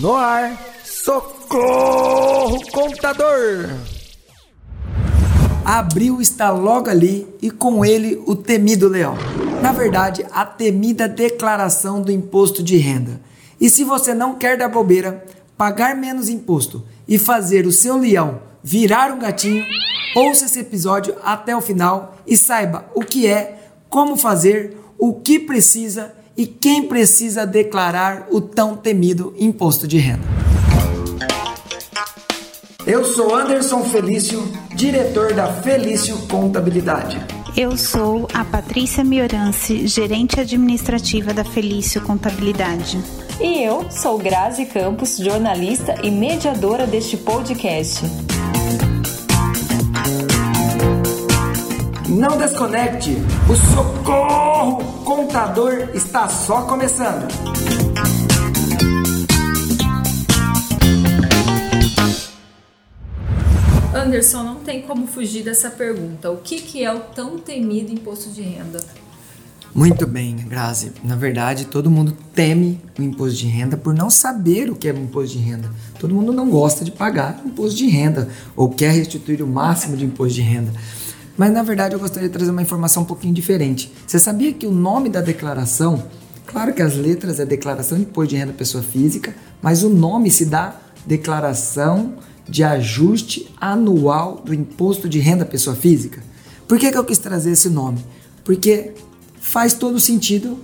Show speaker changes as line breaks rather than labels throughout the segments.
No ar, socorro contador! Abril está logo ali e com ele o temido leão. Na verdade, a temida declaração do imposto de renda. E se você não quer dar bobeira, pagar menos imposto e fazer o seu leão virar um gatinho, ouça esse episódio até o final e saiba o que é, como fazer, o que precisa e quem precisa declarar o tão temido imposto de renda. Eu sou Anderson Felício, diretor da Felício Contabilidade.
Eu sou a Patrícia Miorance, gerente administrativa da Felício Contabilidade.
E eu sou Grazi Campos, jornalista e mediadora deste podcast.
Não desconecte, o Socorro Contador está só começando.
Anderson, não tem como fugir dessa pergunta. O que, que é o tão temido imposto de renda?
Muito bem, Grazi. Na verdade, todo mundo teme o imposto de renda por não saber o que é o imposto de renda. Todo mundo não gosta de pagar imposto de renda ou quer restituir o máximo de imposto de renda. Mas na verdade, eu gostaria de trazer uma informação um pouquinho diferente. Você sabia que o nome da declaração, claro que as letras é Declaração de Imposto de Renda Pessoa Física, mas o nome se dá Declaração de Ajuste Anual do Imposto de Renda Pessoa Física? Por que, que eu quis trazer esse nome? Porque faz todo sentido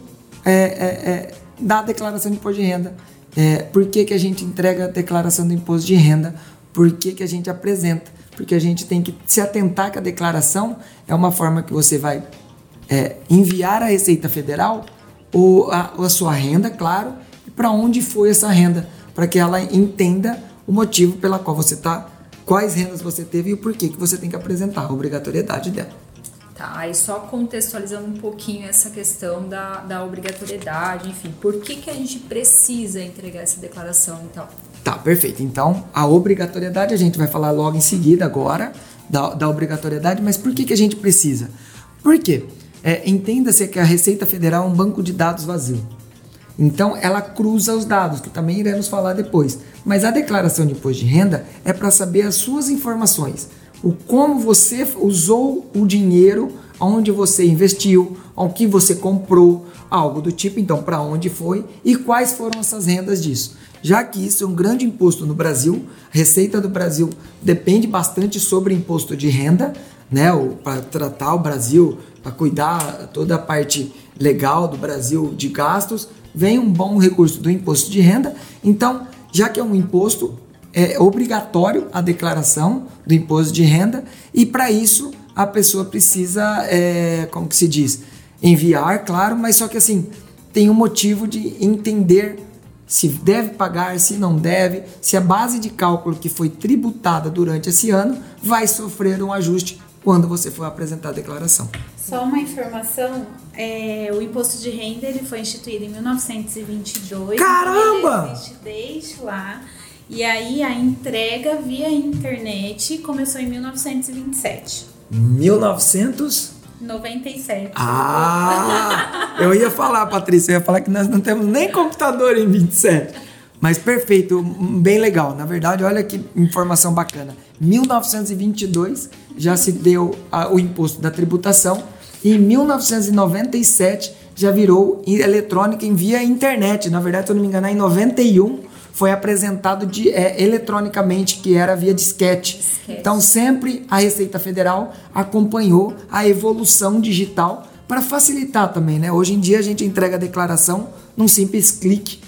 é, é, é, da declaração de imposto de renda. É, por que, que a gente entrega a declaração do imposto de renda? Por que, que a gente apresenta? Porque a gente tem que se atentar que a declaração é uma forma que você vai é, enviar à Receita Federal ou a, a sua renda, claro, e para onde foi essa renda, para que ela entenda o motivo pela qual você está, quais rendas você teve e o porquê que você tem que apresentar, a obrigatoriedade dela.
Tá, aí só contextualizando um pouquinho essa questão da, da obrigatoriedade, enfim, por que, que a gente precisa entregar essa declaração então?
Tá, perfeito. Então, a obrigatoriedade a gente vai falar logo em seguida agora da, da obrigatoriedade, mas por que, que a gente precisa? Por quê? É, Entenda-se que a Receita Federal é um banco de dados vazio. Então, ela cruza os dados, que também iremos falar depois. Mas a declaração de imposto de renda é para saber as suas informações o como você usou o dinheiro, onde você investiu, ao que você comprou, algo do tipo, então para onde foi e quais foram essas rendas disso. Já que isso é um grande imposto no Brasil, a Receita do Brasil depende bastante sobre imposto de renda, né, para tratar o Brasil, para cuidar toda a parte legal do Brasil de gastos, vem um bom recurso do imposto de renda. Então, já que é um imposto, é obrigatório a declaração do imposto de renda e para isso a pessoa precisa, é, como que se diz, enviar, claro, mas só que assim tem um motivo de entender se deve pagar, se não deve, se a base de cálculo que foi tributada durante esse ano vai sofrer um ajuste quando você for apresentar a declaração.
Só uma informação, é, o imposto de renda ele foi instituído em 1922.
Caramba!
Ele existe desde lá. E aí a entrega via internet começou em 1927.
1900?
97.
Ah! Eu ia falar, Patrícia, eu ia falar que nós não temos nem computador em 27. Mas perfeito, bem legal. Na verdade, olha que informação bacana. 1922 já se deu a, o imposto da tributação e em 1997 já virou eletrônica em via internet. Na verdade, se eu não me engano, é em 91 foi apresentado de, é, eletronicamente, que era via disquete. disquete. Então, sempre a Receita Federal acompanhou a evolução digital para facilitar também, né? Hoje em dia a gente entrega a declaração num simples clique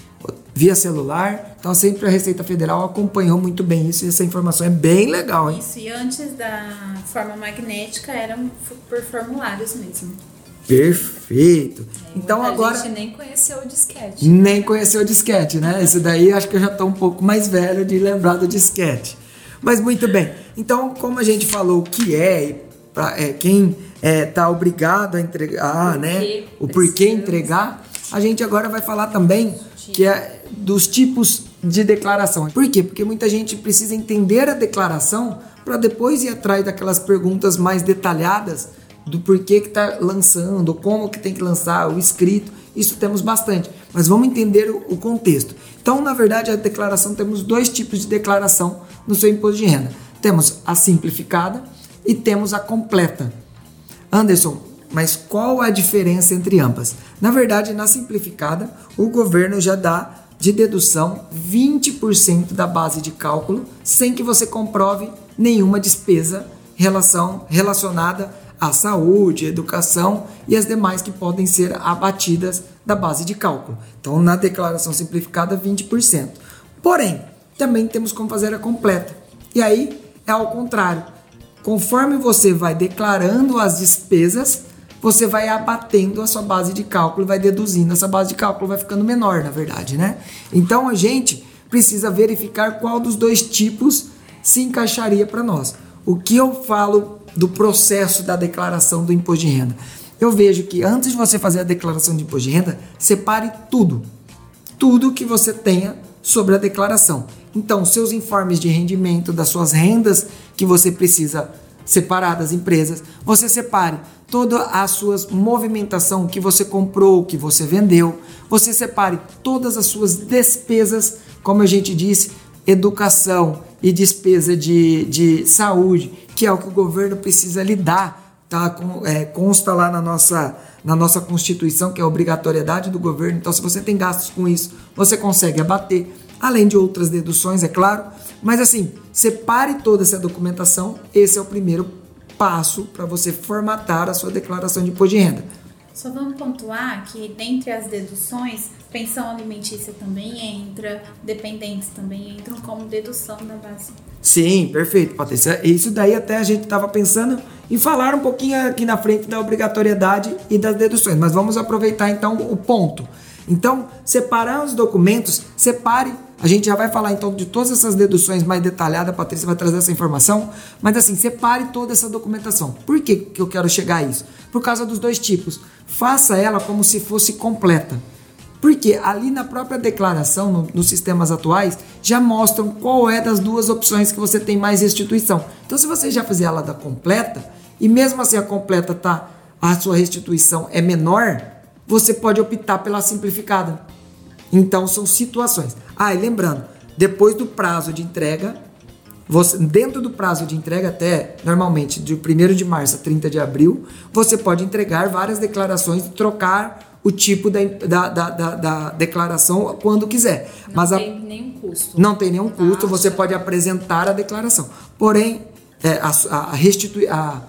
via celular. Então, sempre a Receita Federal acompanhou muito bem isso e essa informação é bem legal, hein?
Isso, e antes da forma magnética eram por formulários mesmo.
Perfeito. Então agora.
gente nem conheceu o disquete.
Nem conheceu o disquete, né? Isso daí acho que eu já estou um pouco mais velho de lembrar do disquete. Mas muito bem. Então, como a gente falou o que é, pra, é quem está é, tá obrigado a entregar, né? O porquê entregar, a gente agora vai falar também que é dos tipos de declaração. Por quê? Porque muita gente precisa entender a declaração para depois ir atrás daquelas perguntas mais detalhadas do porquê que está lançando, como que tem que lançar, o escrito. isso temos bastante, mas vamos entender o, contexto. Então, na verdade, a declaração temos dois tipos de declaração no seu imposto de renda. Temos a simplificada e temos a completa. Anderson, mas qual a diferença entre ambas? Na verdade, na simplificada, o governo já dá de dedução 20% da base de cálculo sem que você comprove nenhuma despesa relação, relacionada à saúde, educação e as demais que podem ser abatidas da base de cálculo. Então, na declaração simplificada, 20%. Porém, também temos como fazer a completa. E aí é ao contrário. Conforme você vai declarando as despesas, você vai abatendo a sua base de cálculo, vai deduzindo, essa base de cálculo vai ficando menor, na verdade, né? Então a gente precisa verificar qual dos dois tipos se encaixaria para nós. O que eu falo do processo da declaração do imposto de renda? Eu vejo que antes de você fazer a declaração de imposto de renda, separe tudo. Tudo que você tenha sobre a declaração. Então, seus informes de rendimento, das suas rendas que você precisa separar das empresas, você separe toda a sua movimentação que você comprou, que você vendeu, você separe todas as suas despesas, como a gente disse, educação e despesa de, de saúde, que é o que o governo precisa lidar, tá? Com, é, consta lá na nossa, na nossa Constituição, que é a obrigatoriedade do governo. Então, se você tem gastos com isso, você consegue abater, além de outras deduções, é claro. Mas assim, separe toda essa documentação, esse é o primeiro passo para você formatar a sua declaração de imposto de renda.
Só vamos pontuar que dentre as deduções, pensão alimentícia também entra, dependentes também entram como dedução da base.
Sim, perfeito, Patrícia. Isso daí até a gente estava pensando em falar um pouquinho aqui na frente da obrigatoriedade e das deduções, mas vamos aproveitar então o ponto. Então, separar os documentos, separe. A gente já vai falar então de todas essas deduções mais detalhadas, a Patrícia vai trazer essa informação, mas assim, separe toda essa documentação. Por que, que eu quero chegar a isso? Por causa dos dois tipos. Faça ela como se fosse completa. Porque ali na própria declaração, no, nos sistemas atuais, já mostram qual é das duas opções que você tem mais restituição. Então, se você já fizer ela da completa, e mesmo assim a completa tá, a sua restituição é menor, você pode optar pela simplificada. Então são situações. Ah, e lembrando, depois do prazo de entrega, você, dentro do prazo de entrega, até normalmente de 1 de março a 30 de abril, você pode entregar várias declarações e trocar o tipo da, da, da, da, declaração quando quiser.
Não
Mas
tem
a,
nenhum custo.
não tem nenhum custo, você pode apresentar a declaração. Porém, é, a, a, restitui, a,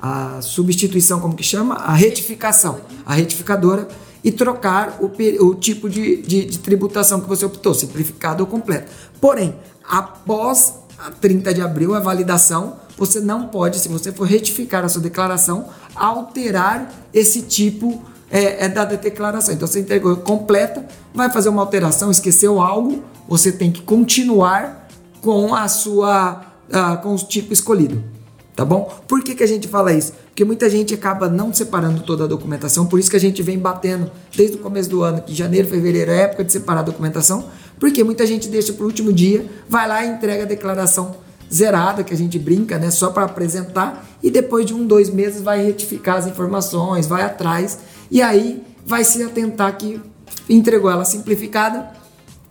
a substituição, como que chama? A retificação, a retificadora, e trocar o, o tipo de, de, de tributação que você optou, simplificado ou completo. Porém, após a 30 de abril, a validação, você não pode, se você for retificar a sua declaração, alterar esse tipo é, é da declaração. Então, você entregou completa, vai fazer uma alteração, esqueceu algo, você tem que continuar com a sua com o tipo escolhido. Tá bom? Por que, que a gente fala isso? Porque muita gente acaba não separando toda a documentação, por isso que a gente vem batendo desde o começo do ano, que janeiro, fevereiro é época de separar a documentação, porque muita gente deixa para o último dia, vai lá e entrega a declaração zerada, que a gente brinca, né? Só para apresentar, e depois de um, dois meses vai retificar as informações, vai atrás, e aí vai se atentar que entregou ela simplificada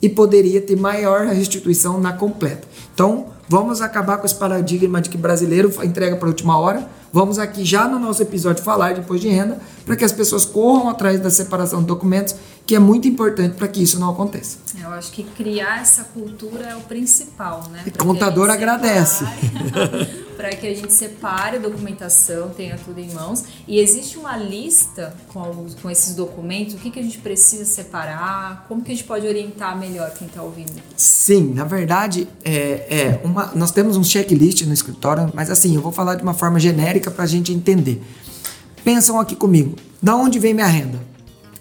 e poderia ter maior restituição na completa. Então, vamos acabar com esse paradigma de que brasileiro entrega para a última hora. Vamos aqui já no nosso episódio falar de imposto de renda para que as pessoas corram atrás da separação de documentos, que é muito importante para que isso não aconteça.
Eu acho que criar essa cultura é o principal, né?
E
Pra
contador agradece.
Para que a gente separe a documentação, tenha tudo em mãos. E existe uma lista com, com esses documentos, o que, que a gente precisa separar, como que a gente pode orientar melhor quem está ouvindo.
Sim, na verdade, é, é uma, nós temos um checklist no escritório, mas assim, eu vou falar de uma forma genérica para a gente entender. Pensam aqui comigo, da onde vem minha renda?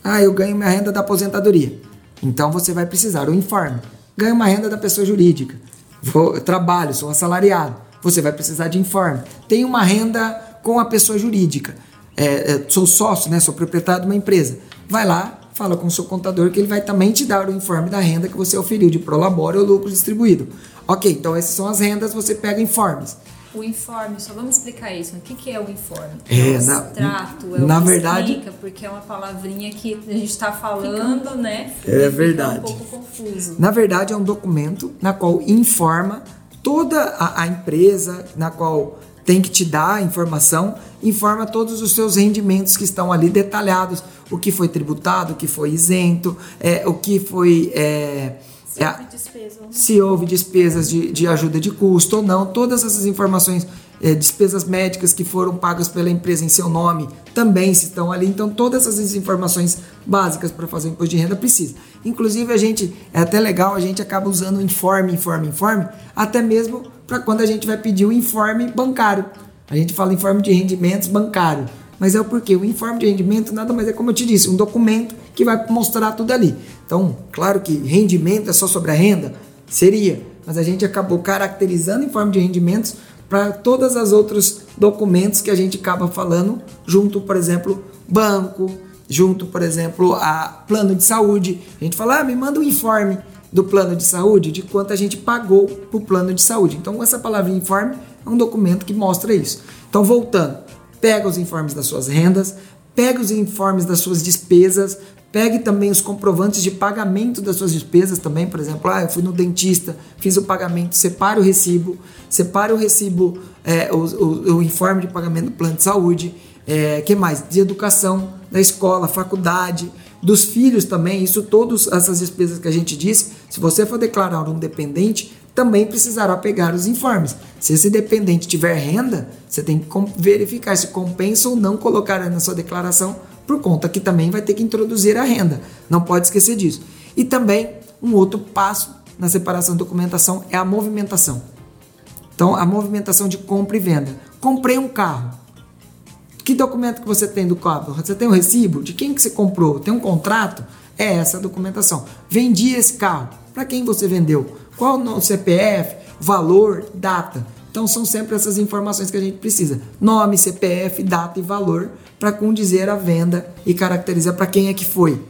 Ah, eu ganho minha renda da aposentadoria. Então você vai precisar o informe. Ganho uma renda da pessoa jurídica. Vou, trabalho, sou assalariado. Você vai precisar de informe. Tenho uma renda com a pessoa jurídica. É, é, sou sócio, né? Sou proprietário de uma empresa. Vai lá, fala com o seu contador que ele vai também te dar o informe da renda que você oferiu de prolabore ou lucro distribuído. Ok, então essas são as rendas, você pega informes.
O informe, só vamos explicar isso. O que, que é o informe?
É,
o
na-
extrato, é
na
o que
verdade-
explica, porque é uma palavrinha que a gente está falando, né?
É
fica
verdade.
um pouco confuso.
Na verdade, é um documento na qual informa toda a, a empresa, na qual tem que te dar a informação, informa todos os seus rendimentos que estão ali detalhados, o que foi tributado, o que foi isento, é, o que foi. é,
Se
é,
houve despesa
se houve despesas de, de ajuda de custo ou não, todas essas informações, eh, despesas médicas que foram pagas pela empresa em seu nome também estão ali. Então, todas essas informações básicas para fazer o imposto de renda precisa. Inclusive, a gente, é até legal, a gente acaba usando o informe, informe, informe, até mesmo para quando a gente vai pedir o informe bancário. A gente fala informe de rendimentos bancário. Mas é o porquê? O informe de rendimento nada mais é, como eu te disse, um documento que vai mostrar tudo ali. Então, claro que rendimento é só sobre a renda? Seria. Mas a gente acabou caracterizando o informe de rendimentos para todos os outros documentos que a gente acaba falando, junto, por exemplo, banco, junto, por exemplo, a plano de saúde. A gente fala, ah, me manda um informe do plano de saúde de quanto a gente pagou para o plano de saúde. Então, essa palavra informe é um documento que mostra isso. Então, voltando, pega os informes das suas rendas, pega os informes das suas despesas, pegue também os comprovantes de pagamento das suas despesas também, por exemplo, ah, eu fui no dentista, fiz o pagamento, separe o recibo, separe o recibo, é, o, o- o informe de pagamento do plano de saúde, é, que mais? De educação, da escola, faculdade, dos filhos também, isso todas essas despesas que a gente disse, se você for declarar um dependente, também precisará pegar os informes. Se esse dependente tiver renda, você tem que verificar se compensa ou não colocar na sua declaração, por conta que também vai ter que introduzir a renda. Não pode esquecer disso. E também, um outro passo na separação de documentação é a movimentação. Então, a movimentação de compra e venda. Comprei um carro. Que documento que você tem do carro? Você tem o recibo? De quem que você comprou? Tem um contrato? É essa a documentação. Vendi esse carro. Para quem você vendeu? Qual o CPF, valor, data? Então são sempre essas informações que a gente precisa. Nome, CPF, data e valor para condizer a venda e caracterizar para quem é que foi.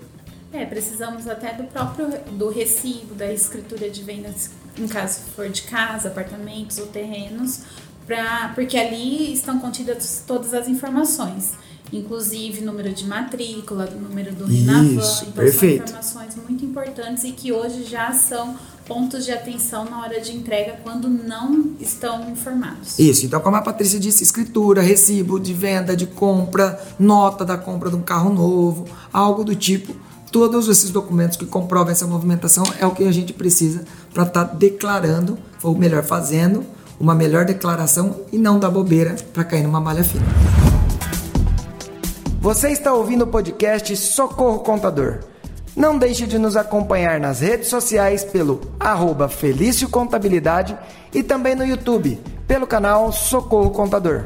É, precisamos até do próprio do recibo, da escritura de vendas, em caso for de casa, apartamentos ou terrenos, pra, porque ali estão contidas todas as informações, inclusive número de matrícula, número do Rinavan.
Isso,
então
perfeito.
são informações muito importantes e que hoje já são pontos de atenção na hora de entrega quando não estão informados.
Isso, então como a Patrícia disse, escritura, recibo de venda, de compra, nota da compra de um carro novo, algo do tipo. Todos esses documentos que comprovam essa movimentação é o que a gente precisa para estar declarando, ou melhor, fazendo uma melhor declaração e não dar bobeira para cair numa malha fina. Você está ouvindo o podcast Socorro Contador. Não deixe de nos acompanhar nas redes sociais pelo arroba Felício Contabilidade e também no YouTube, pelo canal Socorro Contador.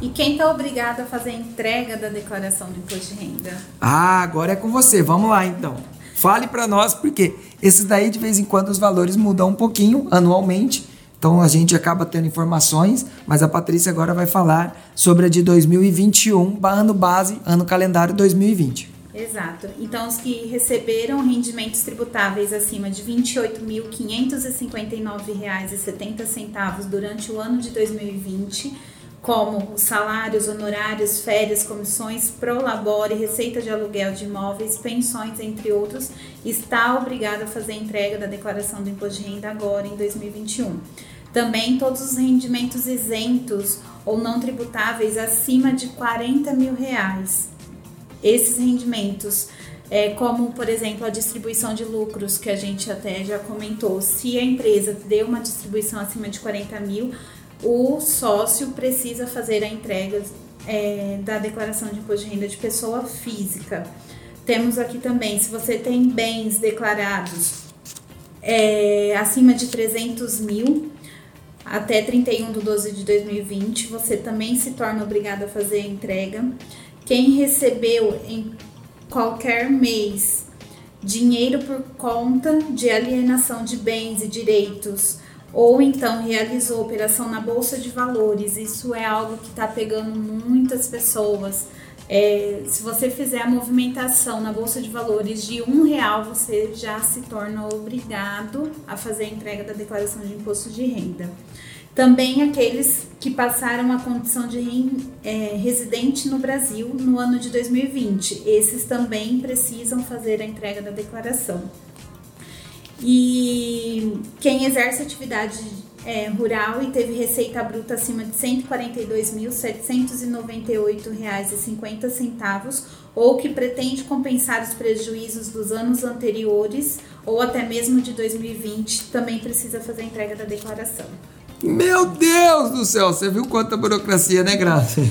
E quem está obrigado a fazer a entrega da declaração do imposto de renda?
Ah, agora é com você. Vamos lá então. Fale para nós, porque esses daí de vez em quando os valores mudam um pouquinho anualmente. Então a gente acaba tendo informações, mas a Patrícia agora vai falar sobre a de 2021, ano base, ano calendário 2020.
Exato. Então, os que receberam rendimentos tributáveis acima de R$ 28.559,70 durante o ano de 2020, como os salários, honorários, férias, comissões, prolabore, receita de aluguel de imóveis, pensões, entre outros, está obrigado a fazer a entrega da declaração do imposto de renda agora em 2021. Também todos os rendimentos isentos ou não tributáveis acima de 40 mil reais esses rendimentos, é, como por exemplo a distribuição de lucros, que a gente até já comentou, se a empresa deu uma distribuição acima de 40 mil, o sócio precisa fazer a entrega é, da declaração de imposto de renda de pessoa física. Temos aqui também, se você tem bens declarados é, acima de 300 mil, até 31 de 12 de 2020, você também se torna obrigado a fazer a entrega. Quem recebeu em qualquer mês dinheiro por conta de alienação de bens e direitos, ou então realizou operação na bolsa de valores, isso é algo que está pegando muitas pessoas. É, se você fizer a movimentação na bolsa de valores de um real, você já se torna obrigado a fazer a entrega da declaração de imposto de renda. Também aqueles que passaram a condição de é, residente no Brasil no ano de 2020. Esses também precisam fazer a entrega da declaração. E quem exerce atividade é, rural e teve receita bruta acima de R$ 142.798,50 ou que pretende compensar os prejuízos dos anos anteriores ou até mesmo de 2020 também precisa fazer a entrega da declaração.
Meu Deus do céu, você viu quanta burocracia, né, Graça?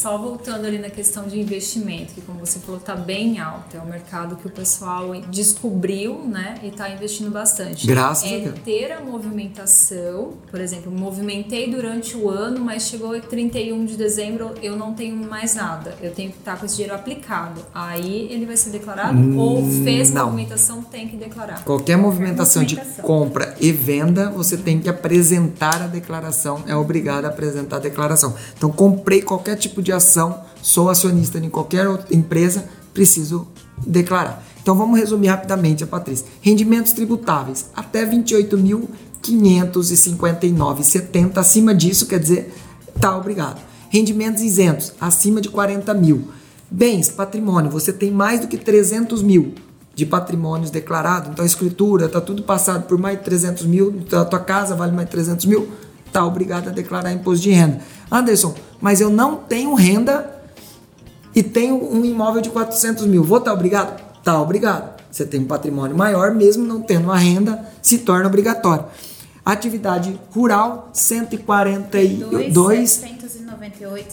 Só voltando ali na questão de investimento, que como você falou, está bem alto. É um mercado que o pessoal descobriu, né, e está investindo bastante.
Graças
é
a Deus.
ter a movimentação, por exemplo, movimentei durante o ano, mas chegou 31 de dezembro, eu não tenho mais nada. Eu tenho que estar com esse dinheiro aplicado. Aí ele vai ser declarado
Hum,
ou fez
não.
movimentação, tem que declarar.
Qualquer movimentação de
movimentação.
compra e venda, você tem que apresentar a declaração, é obrigado a apresentar a declaração. Então, comprei qualquer tipo de ação, sou acionista em qualquer outra empresa, preciso declarar. Então, vamos resumir rapidamente, a Patrícia. Rendimentos tributáveis, até 28.559,70. Acima disso, quer dizer, tá obrigado. Rendimentos isentos, acima de 40 mil. Bens, patrimônio, você tem mais do que 300 mil de patrimônios declarados, então a escritura está tudo passado por mais de 300 mil, então a tua casa vale mais de 300 mil, tá obrigado a declarar imposto de renda. Anderson, mas eu não tenho renda e tenho um imóvel de 400 mil, vou estar obrigado? Tá obrigado. Você tem um patrimônio maior, mesmo não tendo uma renda, se torna obrigatório. Atividade rural, 142,
798,50.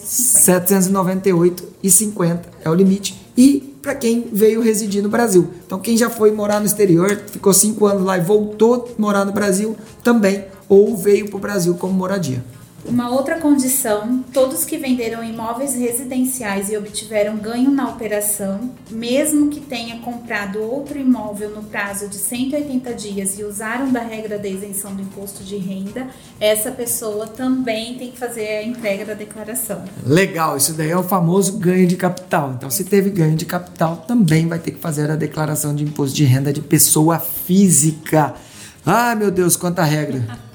798,50 é o limite. E para quem veio residir no Brasil. Então, quem já foi morar no exterior, ficou cinco anos lá e voltou morar no Brasil, também, ou veio para o Brasil como moradia.
Uma outra condição: todos que venderam imóveis residenciais e obtiveram ganho na operação, mesmo que tenha comprado outro imóvel no prazo de 180 dias e usaram da regra da isenção do imposto de renda, essa pessoa também tem que fazer a entrega da declaração.
Legal, isso daí é o famoso ganho de capital. Então, se teve ganho de capital, também vai ter que fazer a declaração de imposto de renda de pessoa física. Ai, meu Deus, quanta regra.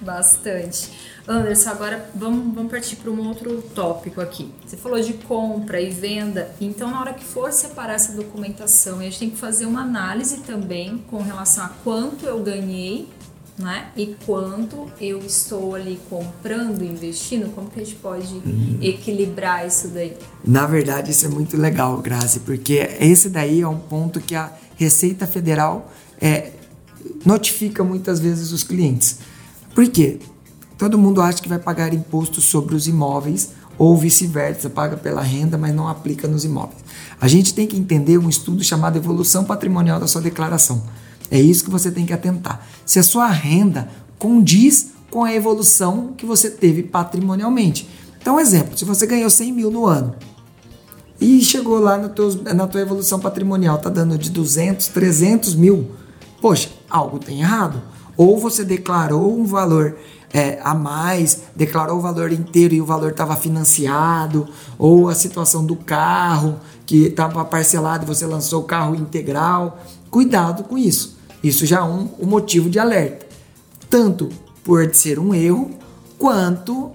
Bastante. Anderson, agora vamos, vamos partir para um outro tópico aqui. Você falou de compra e venda, então na hora que for separar essa documentação, a gente tem que fazer uma análise também com relação a quanto eu ganhei, né? E quanto eu estou ali comprando, investindo, como que a gente pode equilibrar isso daí?
Na verdade, isso é muito legal, Grazi, porque esse daí é um ponto que a Receita Federal é, notifica muitas vezes os clientes. Por quê? Todo mundo acha que vai pagar imposto sobre os imóveis ou vice-versa, paga pela renda, mas não aplica nos imóveis. A gente tem que entender um estudo chamado evolução patrimonial da sua declaração. É isso que você tem que atentar. Se a sua renda condiz com a evolução que você teve patrimonialmente. Então, exemplo, se você ganhou 100 mil no ano e chegou lá no teus, na tua evolução patrimonial, tá dando de 200, 300 mil, poxa, algo tem errado. Ou você declarou um valor é, a mais, declarou o valor inteiro e o valor estava financiado, ou a situação do carro que estava parcelado e você lançou o carro integral. Cuidado com isso. Isso já é um, um motivo de alerta. Tanto por ser um erro, quanto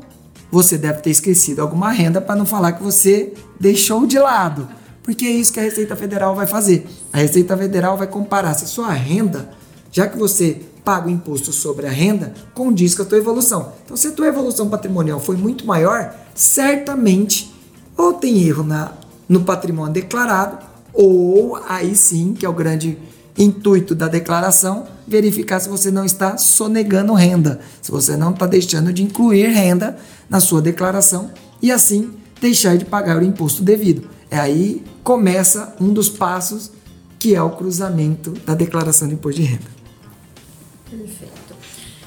você deve ter esquecido alguma renda para não falar que você deixou de lado. Porque é isso que a Receita Federal vai fazer. A Receita Federal vai comparar se sua renda, já que você paga o imposto sobre a renda, condiz com a tua evolução. Então, se a tua evolução patrimonial foi muito maior, certamente ou tem erro na, no patrimônio declarado, ou aí sim, que é o grande intuito da declaração, verificar se você não está sonegando renda, se você não está deixando de incluir renda na sua declaração e assim deixar de pagar o imposto devido. É aí começa um dos passos que é o cruzamento da declaração de imposto de renda.
Perfeito.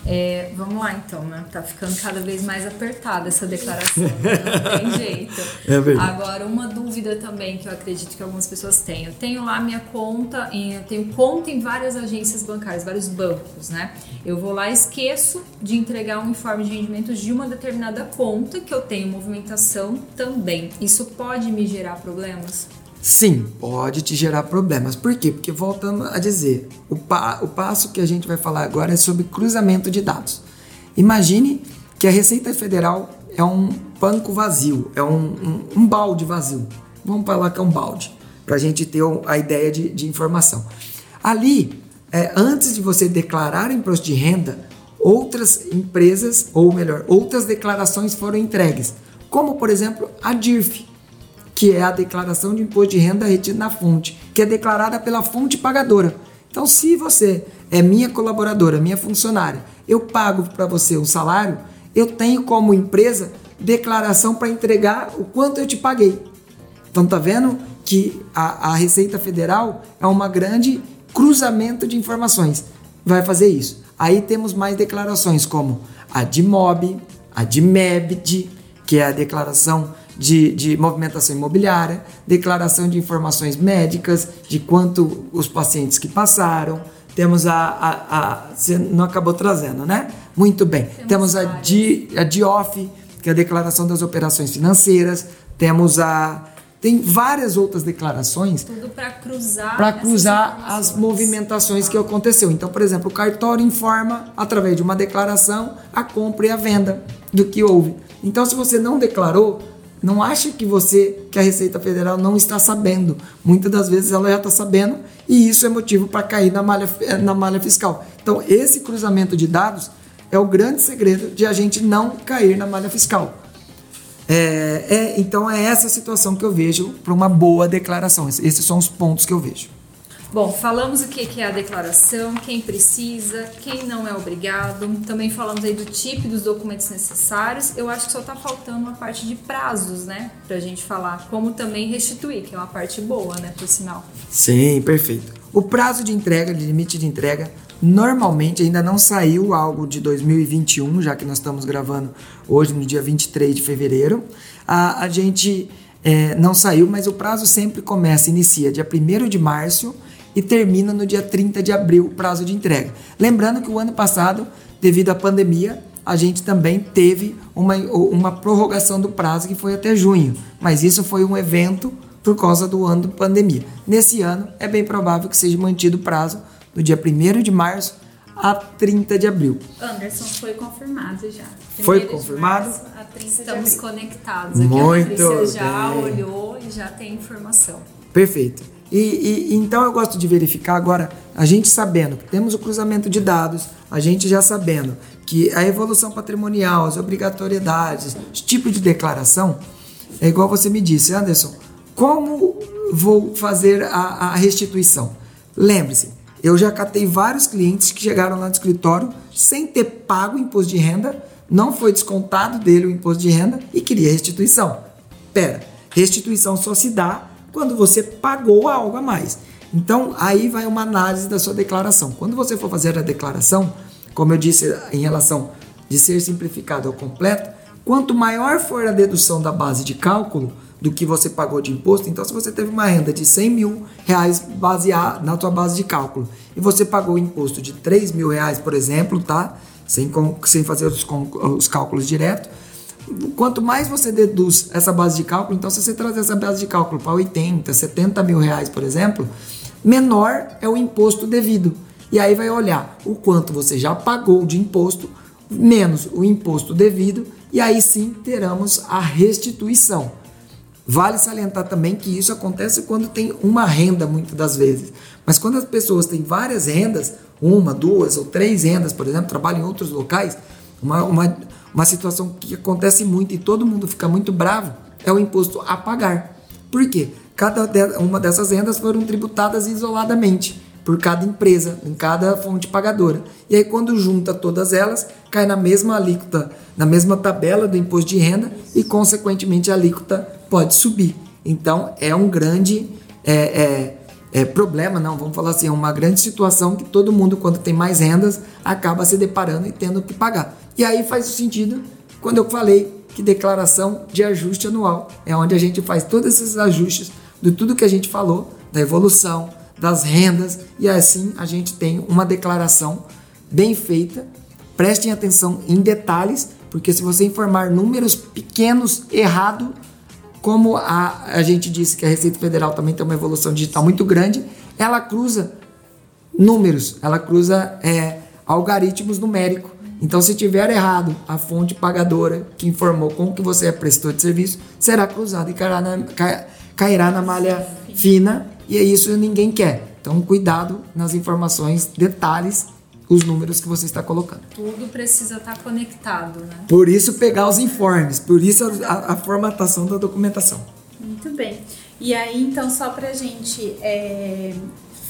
É, vamos lá então, né? Tá ficando cada vez mais apertada essa declaração, né? não tem jeito.
É verdade.
Agora, uma dúvida também que eu acredito que algumas pessoas têm. Eu tenho lá minha conta, em, eu tenho conta em várias agências bancárias, vários bancos, né? Eu vou lá e esqueço de entregar um informe de rendimentos de uma determinada conta que eu tenho movimentação também. Isso pode me gerar problemas?
Sim, pode te gerar problemas. Por quê? Porque voltando a dizer, o, pa o passo que a gente vai falar agora é sobre cruzamento de dados. Imagine que a Receita Federal é um banco vazio, é um, um, um balde vazio. Vamos falar que é um balde, para a gente ter a ideia de, de informação. Ali, é, antes de você declarar imposto de renda, outras empresas, ou melhor, outras declarações foram entregues, como por exemplo a DIRF, que é a declaração de imposto de renda retida na fonte, que é declarada pela fonte pagadora. Então, se você é minha colaboradora, minha funcionária, eu pago para você um salário, eu tenho como empresa declaração para entregar o quanto eu te paguei. Então, tá vendo que a, a Receita Federal é uma grande cruzamento de informações. Vai fazer isso. Aí temos mais declarações como a de MOB, a de MEBD, que é a declaração de, de movimentação imobiliária, declaração de informações médicas, de quanto os pacientes que passaram. Temos a, a, a você não acabou trazendo, né? Muito bem. Temos, Temos a, de, a DIOF, que é a declaração das operações financeiras. Temos a tem várias outras declarações.
Tudo para cruzar.
Para cruzar as movimentações que aconteceu. Então, por exemplo, o cartório informa, através de uma declaração, a compra e a venda do que houve. Então, se você não declarou, não ache que você, que a Receita Federal não está sabendo. Muitas das vezes ela já está sabendo e isso é motivo para cair na malha, na malha fiscal. Então, esse cruzamento de dados é o grande segredo de a gente não cair na malha fiscal. É, é, então é essa situação que eu vejo para uma boa declaração. Esses são os pontos que eu vejo.
Bom, falamos o que é a declaração, quem precisa, quem não é obrigado. Também falamos aí do tipo dos documentos necessários. Eu acho que só está faltando uma parte de prazos, né? Para a gente falar como também restituir, que é uma parte boa, né? Por sinal.
Sim, perfeito. O prazo de entrega, de limite de entrega, Normalmente ainda não saiu algo de 2021, já que nós estamos gravando hoje no dia 23 de fevereiro. A, a gente é, não saiu, mas o prazo sempre começa, inicia dia 1 de março e termina no dia 30 de abril o prazo de entrega. Lembrando que o ano passado, devido à pandemia, a gente também teve uma, uma prorrogação do prazo que foi até junho, mas isso foi um evento por causa do ano de pandemia. Nesse ano, é bem provável que seja mantido o prazo do dia 1 de março a 30 de abril.
Anderson foi confirmado já.
Foi confirmado?
Estamos conectados
aqui. Muito
a já olhou e já tem informação.
Perfeito. E, e, então eu gosto de verificar agora, a gente sabendo que temos o cruzamento de dados, a gente já sabendo que a evolução patrimonial, as obrigatoriedades, os tipos de declaração, é igual você me disse, Anderson, como vou fazer a, a restituição? Lembre-se, eu já catei vários clientes que chegaram lá no escritório sem ter pago o imposto de renda, não foi descontado dele o imposto de renda e queria restituição. Pera, restituição só se dá quando você pagou algo a mais. Então, aí vai uma análise da sua declaração. Quando você for fazer a declaração, como eu disse em relação de ser simplificado ao completo, quanto maior for a dedução da base de cálculo, do que você pagou de imposto. Então, se você teve uma renda de 100 mil reais basear na tua base de cálculo e você pagou imposto de 3 mil reais, por exemplo, tá? Sem, sem fazer os, os cálculos direto. Quanto mais você deduz essa base de cálculo, então se você trazer essa base de cálculo para 80, 70 mil reais, por exemplo, menor é o imposto devido. E aí vai olhar o quanto você já pagou de imposto, menos o imposto devido, e aí sim teremos a restituição. Vale salientar também que isso acontece quando tem uma renda, muitas das vezes. Mas quando as pessoas têm várias rendas, uma, duas ou três rendas, por exemplo, trabalham em outros locais, uma, uma, uma situação que acontece muito e todo mundo fica muito bravo é o imposto a pagar. Por quê? Cada uma dessas rendas foram tributadas isoladamente por cada empresa, em cada fonte pagadora. E aí, quando junta todas elas, cai na mesma alíquota, na mesma tabela do imposto de renda e, consequentemente, a alíquota pode subir. Então, é um grande é, é, é problema, não, vamos falar assim, é uma grande situação que todo mundo, quando tem mais rendas, acaba se deparando e tendo que pagar. E aí faz sentido quando eu falei que declaração de ajuste anual é onde a gente faz todos esses ajustes de tudo que a gente falou, da evolução, das rendas, e assim a gente tem uma declaração bem feita. Prestem atenção em detalhes, porque se você informar números pequenos errado, como a, a gente disse que a Receita Federal também tem uma evolução digital muito grande, ela cruza números, ela cruza é, numéricos Então, se tiver errado, a fonte pagadora que informou como que você é prestou de serviço será cruzada e cairá na, cairá na malha fina e é isso ninguém quer. Então, cuidado nas informações, detalhes, os números que você está colocando.
Tudo precisa estar conectado, né?
Por isso, pegar os informes, por isso a, a formatação da documentação.
Muito bem. E aí, então, só para a gente é,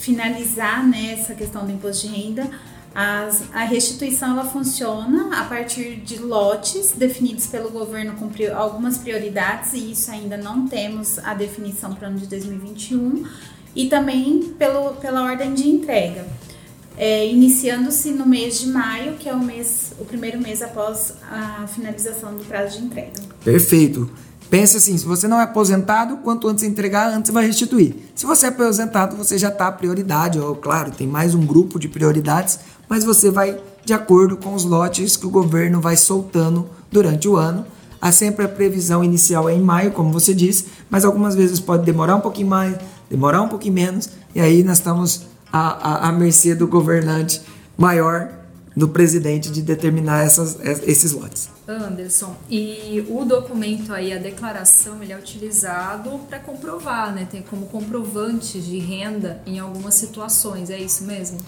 finalizar né, essa questão do imposto de renda, as, a restituição ela funciona a partir de lotes definidos pelo governo com pri, algumas prioridades, e isso ainda não temos a definição para o ano de 2021, e também pelo, pela ordem de entrega. É, iniciando-se no mês de maio, que é o mês, o primeiro mês após a finalização do prazo de entrega.
Perfeito. Pense assim, se você não é aposentado, quanto antes entregar, antes vai restituir. Se você é aposentado, você já está a prioridade, ou claro, tem mais um grupo de prioridades, mas você vai de acordo com os lotes que o governo vai soltando durante o ano. Há sempre a previsão inicial é em maio, como você disse, mas algumas vezes pode demorar um pouquinho mais, demorar um pouquinho menos, e aí nós estamos à, à, à mercê do governante maior do presidente de determinar essas, esses lotes.
Anderson, e o documento aí, a declaração, ele é utilizado para comprovar, né? Tem como comprovante de renda em algumas situações, é isso mesmo?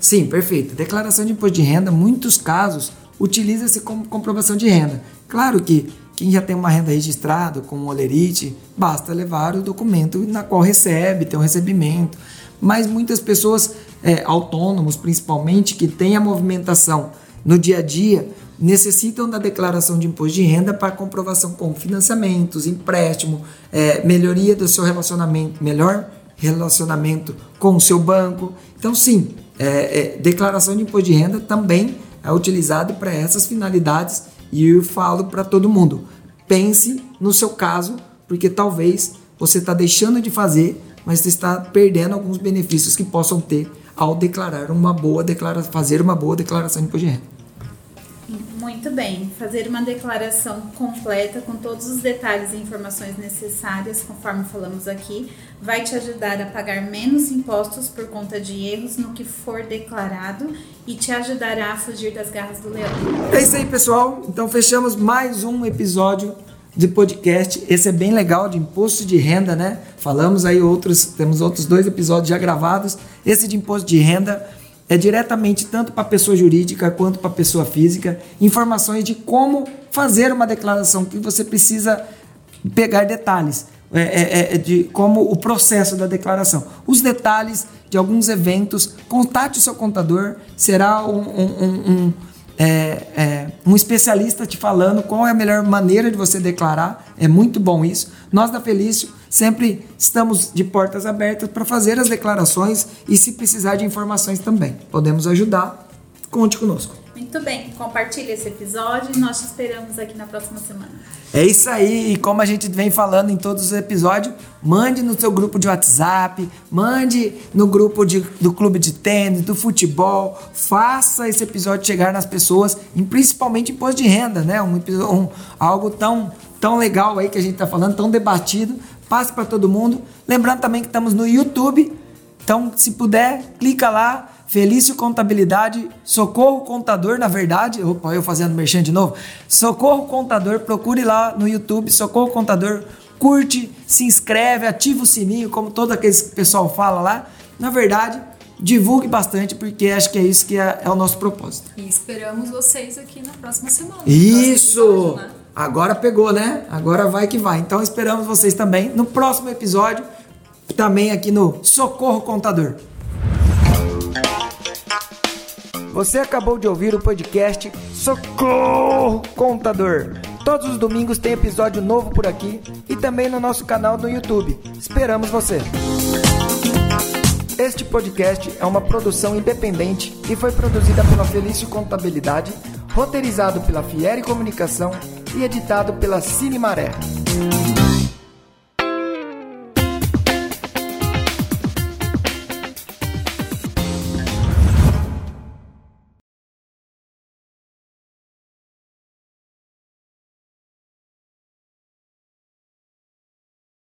Sim, perfeito. Declaração de imposto de renda, muitos casos, utiliza-se como comprovação de renda. Claro que quem já tem uma renda registrada, como o Olerite, basta levar o documento na qual recebe, tem um recebimento. Mas muitas pessoas, é, autônomos principalmente, que têm a movimentação no dia a dia, necessitam da declaração de imposto de renda para comprovação com financiamentos, empréstimo, é, melhoria do seu relacionamento, melhor relacionamento com o seu banco. Então, sim, é, é, declaração de imposto de renda também é utilizado para essas finalidades e eu falo para todo mundo: pense no seu caso, porque talvez você está deixando de fazer, mas você está perdendo alguns benefícios que possam ter ao declarar uma boa declaração, fazer uma boa declaração de imposto de renda.
Muito bem, fazer uma declaração completa com todos os detalhes e informações necessárias, conforme falamos aqui, vai te ajudar a pagar menos impostos por conta de erros no que for declarado e te ajudará a fugir das garras do leão.
É isso aí, pessoal. Então fechamos mais um episódio de podcast. Esse é bem legal de imposto de renda, né? Falamos aí outros, temos outros dois episódios já gravados. Esse de imposto de renda é diretamente tanto para a pessoa jurídica quanto para a pessoa física, informações de como fazer uma declaração que você precisa pegar detalhes. É, é, é, de como o processo da declaração. Os detalhes de alguns eventos, contate o seu contador, será um, um, um, é, é, um especialista te falando qual é a melhor maneira de você declarar. É muito bom isso. Nós da Felício sempre estamos de portas abertas para fazer as declarações e se precisar de informações também. Podemos ajudar. Conte conosco.
Muito bem, compartilhe esse episódio e nós te esperamos aqui na próxima semana.
É isso aí, e como a gente vem falando em todos os episódios, mande no seu grupo de WhatsApp, mande no grupo de, do clube de tênis, do futebol, faça esse episódio chegar nas pessoas, e principalmente imposto de renda, né? Um, um, algo tão, tão legal aí que a gente está falando, tão debatido, passe para todo mundo. Lembrando também que estamos no YouTube, então se puder, clica lá, Felício Contabilidade, Socorro Contador, na verdade, opa, eu fazendo merchan de novo, Socorro Contador, procure lá no YouTube, Socorro Contador, curte, se inscreve, ativa o sininho, como todo aquele pessoal fala lá. Na verdade, divulgue bastante, porque acho que é isso que é, é o nosso propósito.
E esperamos vocês aqui na próxima semana.
Isso! Agora pegou, né? Agora vai que vai. Então esperamos vocês também no próximo episódio, também aqui no Socorro Contador. Você acabou de ouvir o podcast Socorro Contador. Todos os domingos tem episódio novo por aqui e também no nosso canal no YouTube. Esperamos você. Este podcast é uma produção independente e foi produzida pela Felício Contabilidade, roteirizado pela Fiere Comunicação e editado pela Cine Maré.